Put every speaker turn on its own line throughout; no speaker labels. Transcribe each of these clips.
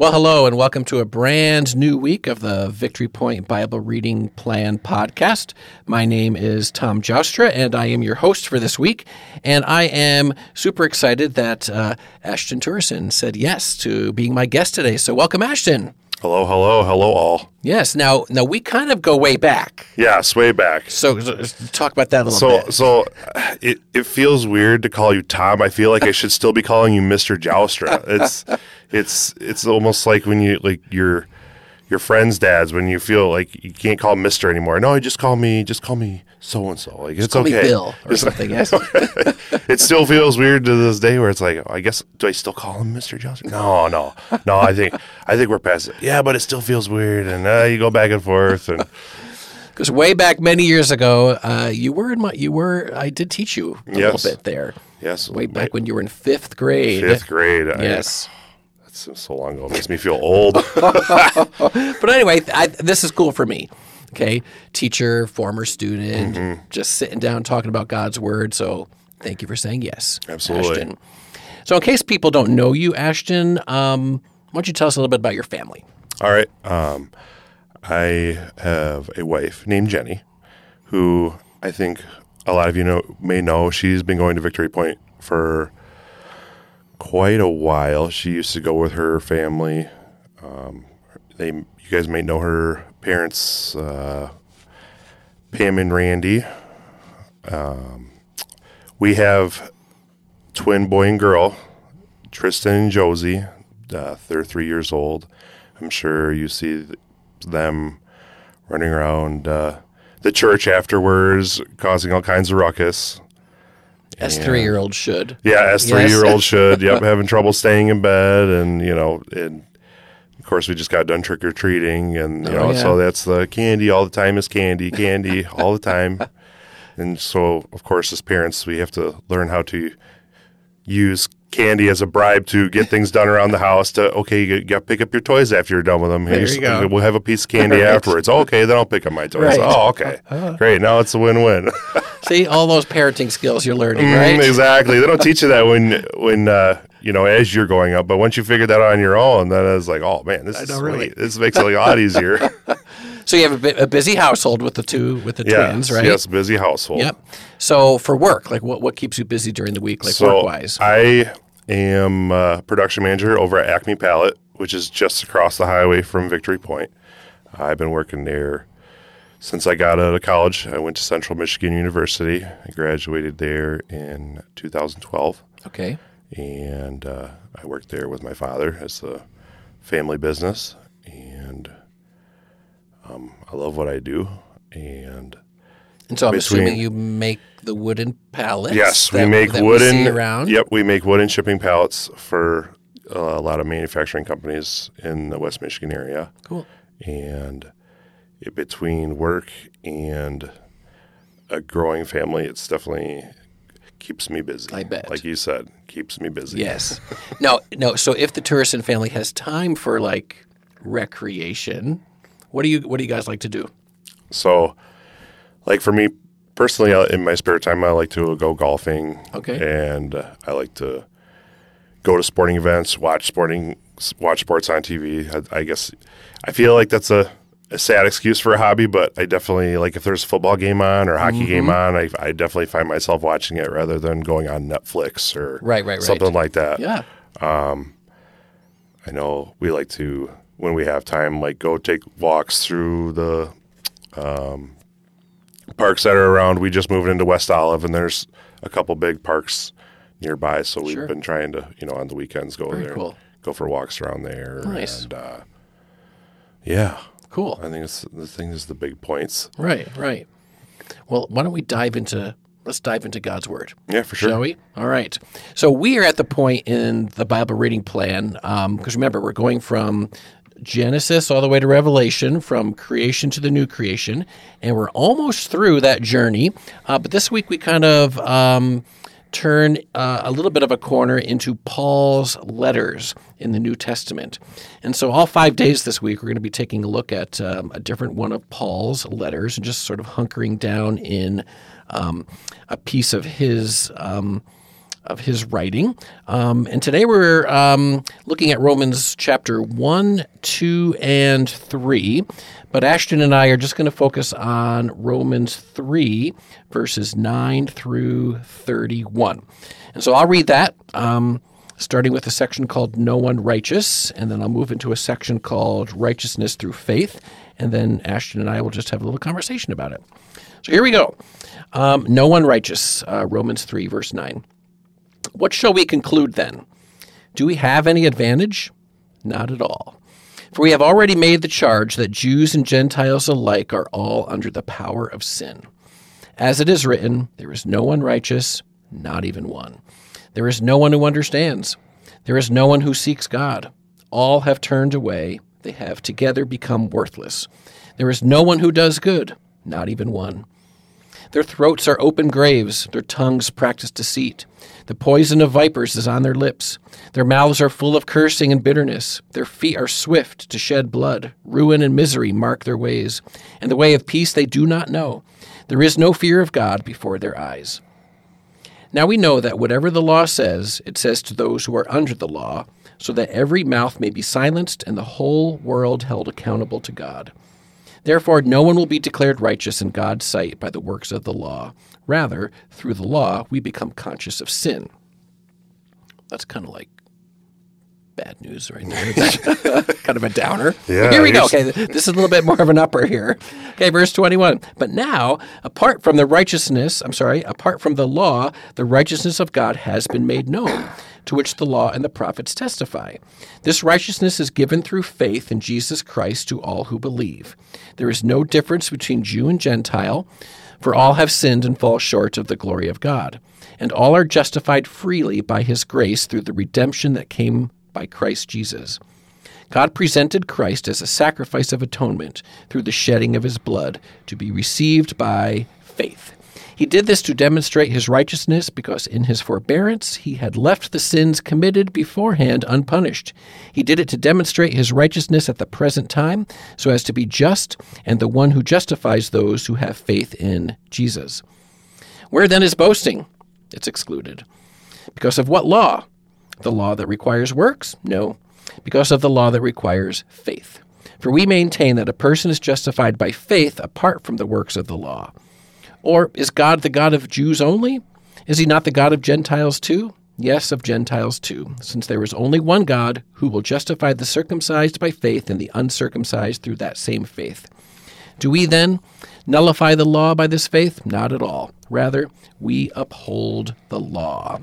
Well, hello, and welcome to a brand new week of the Victory Point Bible Reading Plan podcast. My name is Tom Joustra, and I am your host for this week. And I am super excited that uh, Ashton Turson said yes to being my guest today. So, welcome, Ashton.
Hello, hello, hello, all.
Yes. Now, now we kind of go way back.
Yes, way back.
So, so talk about that a little
So,
bit.
so it, it feels weird to call you Tom. I feel like I should still be calling you Mister Joustra. It's it's it's almost like when you like your your friends' dads when you feel like you can't call him Mister anymore. No, just call me just call me so and so. Like it's
Call
okay.
me Bill or
It's-
something. Yes.
it still feels weird to this day where it's like, I guess do I still call him Mister Joustra? No, no, no. I think I think we're past it. Yeah, but it still feels weird, and uh, you go back and forth and.
Because way back many years ago, uh, you were in my, you were, I did teach you a
Yes.
little bit there.
Yes,
Way back when you were in fifth grade.
fifth grade.
Yes.
That's so long ago. It makes me feel old.
But anyway, I, this is cool for me. Okay. Teacher, former student,
Mm-hmm.
just sitting down talking about God's word. So thank you for saying yes.
Absolutely.
Ashton. So, in case people don't know you, Ashton, um, why don't you tell us a little bit about your family?
All right. Um, I have a wife named Jenny, who I think a lot of you know may know. She's been going to Victory Point for quite a while. She used to go with her family. Um, they, you guys may know her parents, uh, Pam and Randy. Um, we have twin boy and girl, Tristan and Josie. Uh, they're three years old. I'm sure you see th- them running around uh, the church afterwards, causing all kinds of ruckus.
As three year olds should.
Yeah, as
Yes.
three year old should. Yep, having trouble staying in bed, and you know, and of course we just got done trick or treating, and you
Oh,
know,
yeah.
so that's the candy all the time is candy, candy all the time, and so of course as parents we have to learn how to use candy as a bribe to get things done around the house. To okay, you got to pick up your toys after you're done with them.
There you go.
We'll have a piece of candy
Right.
afterwards. Oh, okay, then I'll pick up my toys.
Right. Uh-huh.
Oh, okay, great. Now it's a win-win.
See, all those parenting skills you're learning,
Mm,
right?
exactly. They don't teach you that when when uh, you know as you're going up, but once you figure that out on your own, then it's like, oh man, this is
know,
sweet.
really.
This makes it a lot easier.
So you have a, bit, a busy household with the two, with the
yes,
twins, right?
yes, busy household.
Yep. So for work, like what, what keeps you busy during the week, like
So
work wise?
I am uh, production manager over at Acme Pallet, which is just across the highway from Victory Point. I've been working there since I got out of college. I went to Central Michigan University. I graduated there in 2012.
Okay.
and uh, I worked there with my father as a family business, and um, I love what I do. And
And so I'm
Between-
assuming you make the wooden pallets.
yes, we make
that
wooden.
around.
Yep, we make wooden shipping pallets for uh, a lot of manufacturing companies in the West Michigan area.
Cool.
And between work and a growing family, it's definitely keeps me busy.
I bet.
like you said, keeps me busy.
Yes. no, no. So if the Turson family has time for like recreation, what do you what do you guys like to do?
So, like for me personally, in my spare time, I like to go golfing.
Okay.
And uh, I like to go to sporting events, watch sporting, watch sports on TV. I, I guess I feel like that's a, a sad excuse for a hobby, but I definitely like if there's a football game on or a hockey game
Mm-hmm.
on, I, I definitely find myself watching it rather than going on Netflix or
Right, right, right.
something like that.
Yeah.
I know we like to when we have time, like go take walks through the um, parks that are around. We just moved into West Olive, and there's a couple big parks nearby. So we've
Sure.
been trying to, you know, on the weekends go
Very
there,
cool.
go for walks around there.
Nice.
And, uh, yeah,
Cool.
I think it's the thing is the big points.
Right, right. Well, why don't we dive into let's dive into God's word.
Yeah, for sure.
Shall we? All right. So we are at the point in the Bible reading plan because remember we're going from Genesis all the way to Revelation, from creation to the new creation, and we're almost through that journey. Uh, but this week we kind of um, turn uh, a little bit of a corner into Paul's letters in the New Testament. And so, all five days this week, we're going to be taking a look at um, a different one of Paul's letters and just sort of hunkering down in um, a piece of his. Um, of his writing. Um, and today we're um, looking at Romans chapter 1, 2, and 3. But Ashton and I are just going to focus on Romans 3, verses 9 through 31. And so I'll read that, um, starting with a section called No One Righteous, and then I'll move into a section called Righteousness Through Faith. And then Ashton and I will just have a little conversation about it. So here we go. Um, no one righteous, uh, Romans 3, verse 9. What shall we conclude then? Do we have any advantage? Not at all. For we have already made the charge that Jews and Gentiles alike are all under the power of sin. As it is written, there is no one righteous, not even one. There is no one who understands. There is no one who seeks God. All have turned away. They have together become worthless. There is no one who does good, not even one. Their throats are open graves, their tongues practice deceit. The poison of vipers is on their lips. Their mouths are full of cursing and bitterness. Their feet are swift to shed blood. Ruin and misery mark their ways, and the way of peace they do not know. There is no fear of God before their eyes. Now we know that whatever the law says, it says to those who are under the law, so that every mouth may be silenced and the whole world held accountable to God. Therefore, no one will be declared righteous in God's sight by the works of the law. Rather, through the law, we become conscious of sin. That's kind of like bad news right there. kind of a downer.
Yeah,
here we go. Okay, this is a little bit more of an upper here. Okay, verse 21. But now, apart from the righteousness, I'm sorry, apart from the law, the righteousness of God has been made known, to which the law and the prophets testify. This righteousness is given through faith in Jesus Christ to all who believe. There is no difference between Jew and Gentile, for all have sinned and fall short of the glory of God, and all are justified freely by his grace through the redemption that came by Christ Jesus. God presented Christ as a sacrifice of atonement through the shedding of his blood to be received by faith. He did this to demonstrate his righteousness because in his forbearance he had left the sins committed beforehand unpunished. He did it to demonstrate his righteousness at the present time so as to be just and the one who justifies those who have faith in Jesus. Where then is boasting? It's excluded. Because of what law? The law that requires works? No, because of the law that requires faith. For we maintain that a person is justified by faith apart from the works of the law. Or is God the God of Jews only? Is he not the God of Gentiles too? Yes, of Gentiles too, since there is only one God who will justify the circumcised by faith and the uncircumcised through that same faith. Do we then nullify the law by this faith? Not at all. Rather, we uphold the law.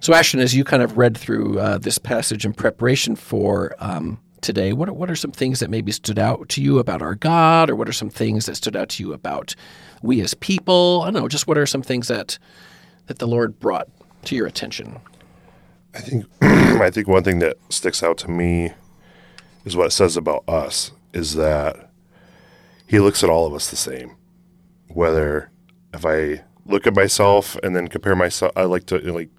So, Ashton, as you kind of read through uh, this passage in preparation for um, today, what are, what are some things that maybe stood out to you about our God, or what are some things that stood out to you about we as people? I don't know, just what are some things that that the Lord brought to your attention?
I think I think one thing that sticks out to me is what it says about us is that he looks at all of us the same. Whether if I look at myself and then compare myself, I like to like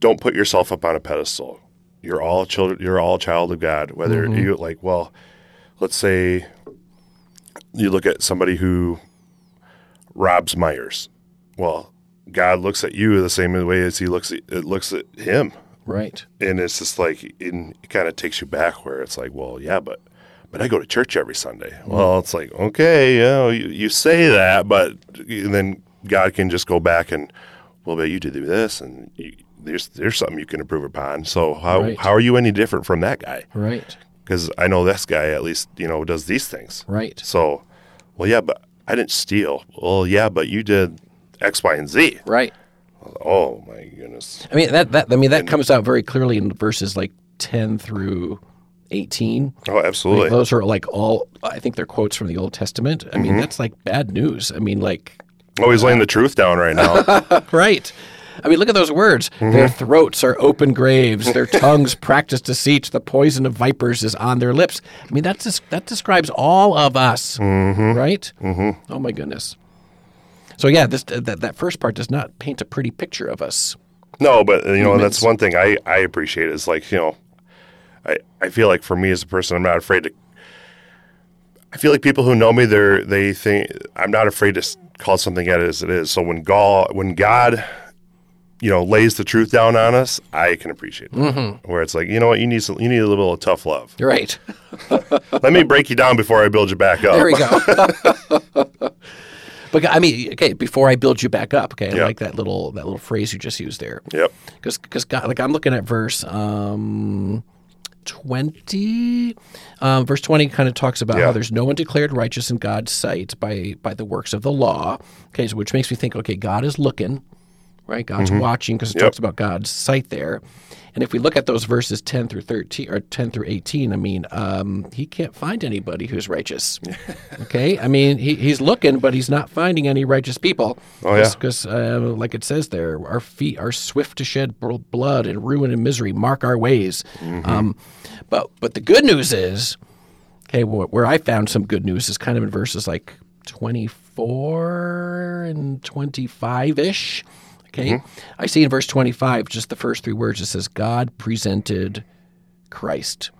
don't put yourself up on a pedestal. You're all children. You're all child of God. Whether mm-hmm. you like, well, let's say you look at somebody who robs Meijer. Well, God looks at you the same way as He looks at it looks at him,
Right.
and it's just like it, kind of takes you back where it's like, well, yeah, but but I go to church every Sunday. Mm-hmm. Well, it's like okay, you know, you, you say that, but then God can just go back and well, but you did do this, and you, there's there's something you can improve upon. So how
Right.
how are you any different from that guy?
Right.
Because I know this guy at least you know does these things.
Right.
So, well, yeah, but I didn't steal. Well, yeah, but you did X, Y, and Z.
Right.
Oh my goodness.
I mean that that I mean that comes out very clearly in verses like ten through eighteen.
Oh, absolutely.
Those are like all I think they're quotes from the Old Testament. I mean mm-hmm. that's like bad news. I mean like
Oh, he's laying the truth down right now.
right. I mean, look at those words. Mm-hmm. Their throats are open graves. Their tongues practice deceit. The poison of vipers is on their lips. I mean, that's just, that describes all of us, mm-hmm. right? Mm-hmm. Oh my goodness. So yeah, this that that first part does not paint a pretty picture of us.
No, but uh, you know, that's one thing I, I appreciate is like, you know, I, I feel like for me as a person, I'm not afraid to, I feel like people who know me, they're, they think I'm not afraid to call something out as it is. So when God, when God, you know, lays the truth down on us, I can appreciate it.
Mm-hmm.
Where it's like, you know what, you need some, you need a little tough love.
Right.
Let me break you down before I build you back up.
There we go. but I mean, okay, before I build you back up, okay, I
Yeah.
like that little that little phrase you just used there.
Yep.
because because God, like I'm looking at verse um, twenty. Um, verse twenty kind of talks about
Yeah.
how there's no one declared righteous in God's sight by by the works of the law. Okay, so which makes me think, okay, God is looking, right? God's watching because it
Mm-hmm. Yep.
talks about God's sight there. And if we look at those verses ten through thirteen or ten through eighteen, I mean, um, he can't find anybody who's righteous. okay, I mean, he, he's looking, but he's not finding any righteous people.
Oh, yeah.
because uh, like it says there, our feet are swift to shed blood and ruin and misery mark our ways.
Mm-hmm.
Um, but but the good news is, okay, wh- where I found some good news is kind of in verses like twenty four and twenty five ish. Okay,
Mm-hmm.
I see in verse twenty five just the first three words. It says God presented Christ,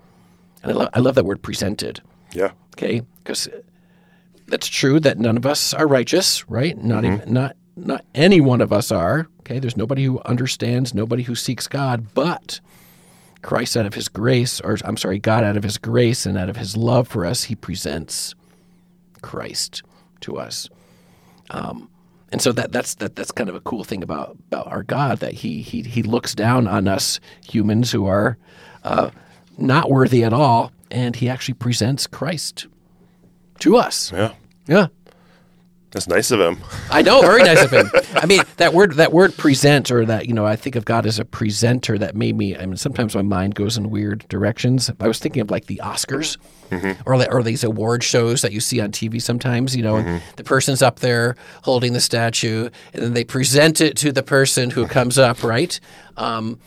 and I, lo- I love that word presented
Yeah.
okay because that's true that none of us are righteous right not
Mm-hmm.
even not not any one of us are okay there's nobody who understands nobody who seeks god but christ out of his grace or i'm sorry god out of his grace and out of his love for us he presents christ to us um, and so that that's that that's kind of a cool thing about about our God that he he he looks down on us humans who are uh, not worthy at all, and he actually presents Christ to us.
Yeah.
Yeah,
That's nice of him.
I know, very nice of him. I mean, that word that word present or that you know, I think of God as a presenter. That made me. I mean, sometimes my mind goes in weird directions. I was thinking of like the Oscars. Or, the- or these award shows that you see on TV sometimes, you know, and the person's up there holding the statue, and then they present it to the person who comes up, right? Um,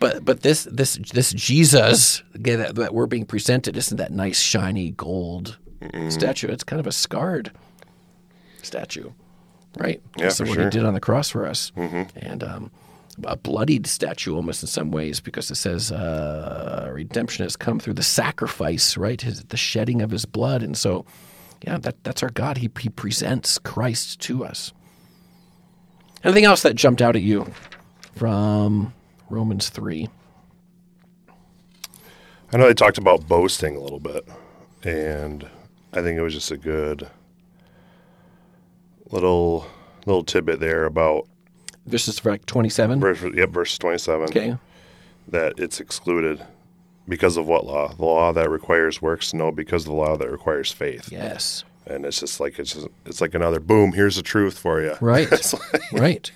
but but this this this Jesus that, that we're being presented isn't that nice shiny gold statue. It's kind of a scarred statue, right?
Yeah, for
what
sure.
he did on the cross for us, and um, a bloodied statue almost in some ways because it says uh, redemption has come through the sacrifice, right? His, the shedding of his blood, and so yeah, that that's our God. He he presents Christ to us. Anything else that jumped out at you from Romans three?
I know they talked about boasting a little bit, and I think it was just a good little little tidbit there about
This is like twenty seven.
verse, yep, verse twenty seven
Okay.
that it's excluded because of what law? The law that requires works? No, because of the law that requires faith.
Yes.
And it's just like it's just, it's like another boom. Here's the truth for you.
Right. right.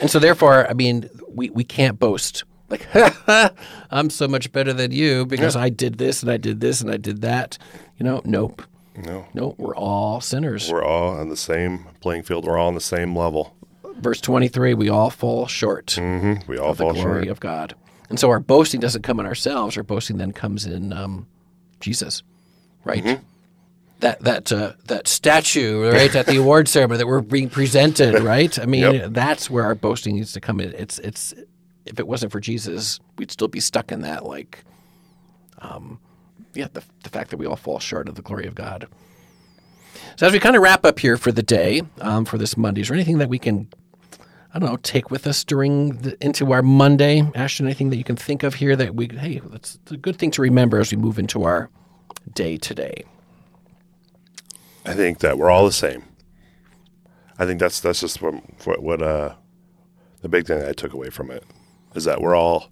And so therefore, I mean, we, we can't boast. Like, I'm so much better than you because I did this and I did this and I did that. You know, nope.
No,
No, We're all sinners.
we're all on the same playing field. We're all on the same level.
Verse 23, we all fall short
hmm We all
of the
fall
glory
short.
of God. And so our boasting doesn't come in ourselves. Our boasting then comes in um, Jesus, right?
Mm-hmm.
That that uh, that statue, right, at the award ceremony that we're being presented, right? I mean,
Yep.
that's where our boasting needs to come in. It's it's if it wasn't for Jesus, we'd still be stuck in that, like, um, yeah, the the fact that we all fall short of the glory of God. So as we kind of wrap up here for the day, um, for this Monday, is there anything that we can I don't know, take with us during the, into our Monday? Ashton, anything that you can think of here that we, hey, that's a good thing to remember as we move into our day today.
I think that we're all the same. I think that's that's just what what, what uh, the big thing I took away from it is that we're all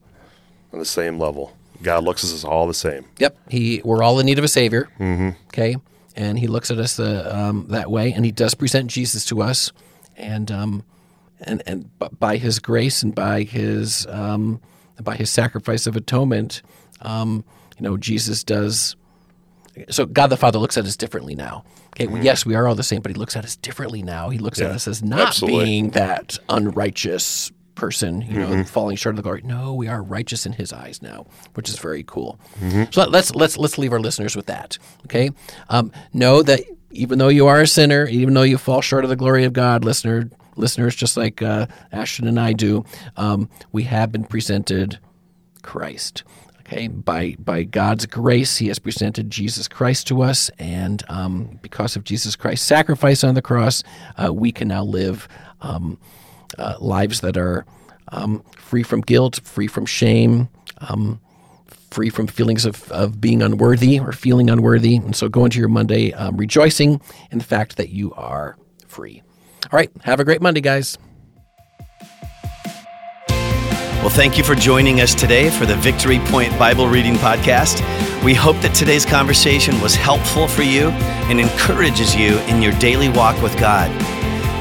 on the same level. God looks at us all the same.
Yep, he we're all in need of a savior. Mm-hmm. Okay, and he looks at us the, um, that way, and he does present Jesus to us, and um, and and by his grace and by his um, by his sacrifice of atonement, um, you know, Jesus does. So God the Father looks at us differently now. Okay, well, yes, we are all the same, but He looks at us differently now. He looks at us as not
absolutely.
being that unrighteous person, you know, falling short of the glory. No, we are righteous in His eyes now, which is very cool. So let- let's let's let's leave our listeners with that. Okay, um, know that even though you are a sinner, even though you fall short of the glory of God, listener, listeners, just like uh, Ashton and I do, um, we have been presented Christ. Okay, by by God's grace, He has presented Jesus Christ to us, and um, because of Jesus Christ's sacrifice on the cross, uh, we can now live um, uh, lives that are um, free from guilt, free from shame, um, free from feelings of, of being unworthy or feeling unworthy. And so go into your Monday um, rejoicing in the fact that you are free. All right, have a great Monday, guys.
Well, thank you for joining us today for the Victory Point Bible Reading Podcast. We hope that today's conversation was helpful for you and encourages you in your daily walk with God.